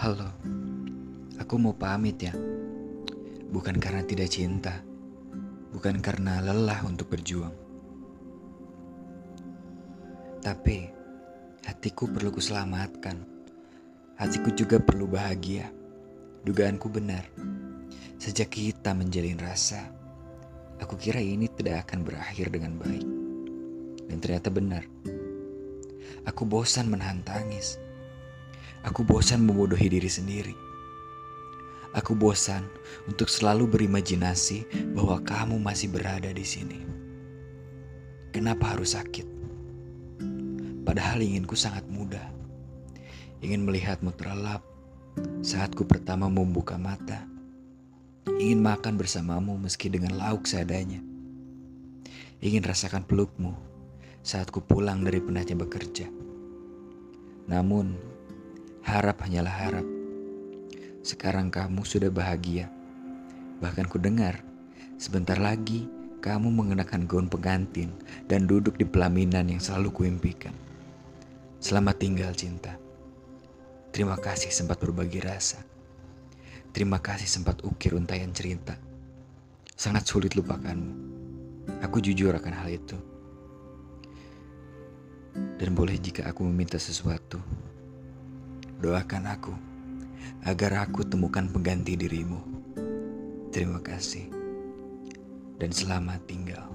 Aku mau pamit ya. Bukan karena tidak cinta, bukan karena lelah untuk berjuang. Tapi hatiku perlu kuselamatkan. Hatiku juga perlu bahagia. Dugaanku benar. Sejak kita menjalin rasa, aku kira ini tidak akan berakhir dengan baik. Dan ternyata benar. Aku bosan menahan tangis. Aku bosan membodohi diri sendiri. Aku bosan untuk selalu berimajinasi bahwa kamu masih berada di sini. Kenapa harus sakit? Padahal inginku sangat mudah. Ingin melihatmu terlelap saat ku pertama membuka mata. Ingin makan bersamamu meski dengan lauk seadanya. Ingin rasakan pelukmu saat ku pulang dari penatnya bekerja. Namun, harap hanyalah harap. Sekarang kamu sudah bahagia. Bahkan ku dengar, sebentar lagi kamu mengenakan gaun pengantin dan duduk di pelaminan yang selalu kuimpikan. Selamat tinggal cinta. Terima kasih sempat berbagi rasa. Terima kasih sempat ukir untayan cerita. Sangat sulit lupakanmu. Aku jujur akan hal itu. Dan boleh jika aku meminta sesuatu, doakan aku agar aku temukan pengganti dirimu. Terima kasih dan selamat tinggal.